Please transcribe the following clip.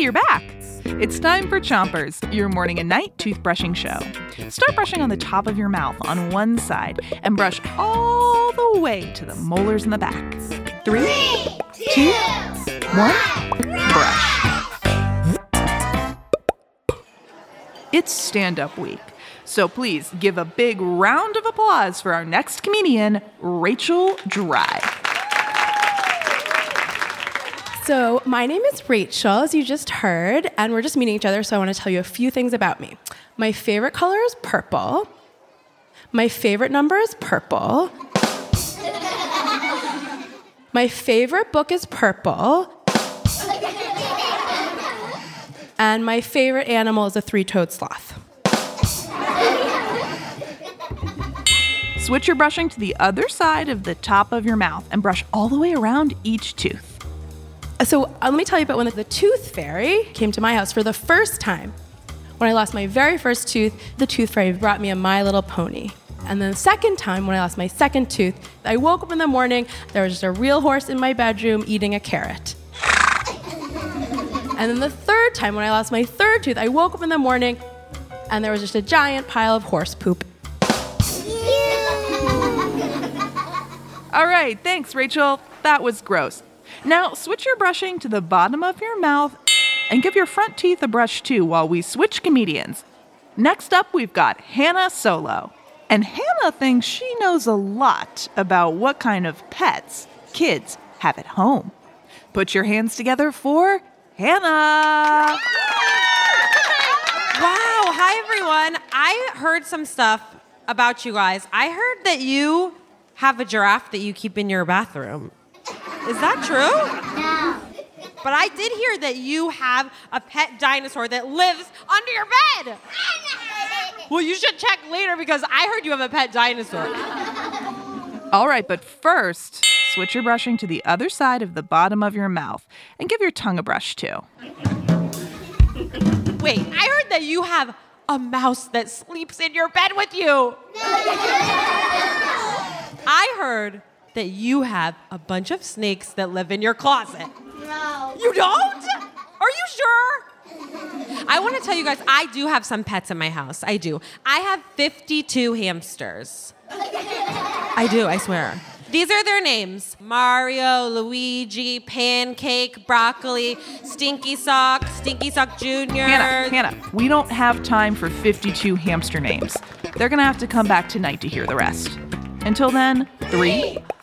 you're back. It's time for Chompers, your morning and night toothbrushing show. Start brushing on the top of your mouth on one side and brush all the way to the molars in the back. Three, two, one, brush. It's stand up week. So please give a big round of applause for our next comedian, Rachel Dry. So, my name is Rachel, as you just heard, and we're just meeting each other, so I want to tell you a few things about me. My favorite color is purple. My favorite number is purple. My favorite book is purple. And my favorite animal is a three toed sloth. Switch your brushing to the other side of the top of your mouth and brush all the way around each tooth. So uh, let me tell you about when the tooth fairy came to my house for the first time. When I lost my very first tooth, the tooth fairy brought me a My Little Pony. And then the second time, when I lost my second tooth, I woke up in the morning, there was just a real horse in my bedroom eating a carrot. and then the third time, when I lost my third tooth, I woke up in the morning and there was just a giant pile of horse poop. All right, thanks, Rachel. That was gross. Now, switch your brushing to the bottom of your mouth and give your front teeth a brush too while we switch comedians. Next up, we've got Hannah Solow. And Hannah thinks she knows a lot about what kind of pets kids have at home. Put your hands together for Hannah. Wow, hi everyone. I heard some stuff about you guys. I heard that you have a giraffe that you keep in your bathroom. Is that true? No. But I did hear that you have a pet dinosaur that lives under your bed. Well, you should check later because I heard you have a pet dinosaur. All right, but first, switch your brushing to the other side of the bottom of your mouth and give your tongue a brush too. Wait, I heard that you have a mouse that sleeps in your bed with you. I heard that you have a bunch of snakes that live in your closet. No. You don't? Are you sure? I want to tell you guys, I do have some pets in my house. I do. I have 52 hamsters. I do, I swear. These are their names Mario, Luigi, Pancake, Broccoli, Stinky Sock, Stinky Sock Jr. Hannah, Hannah, we don't have time for 52 hamster names. They're gonna have to come back tonight to hear the rest. Until then, three,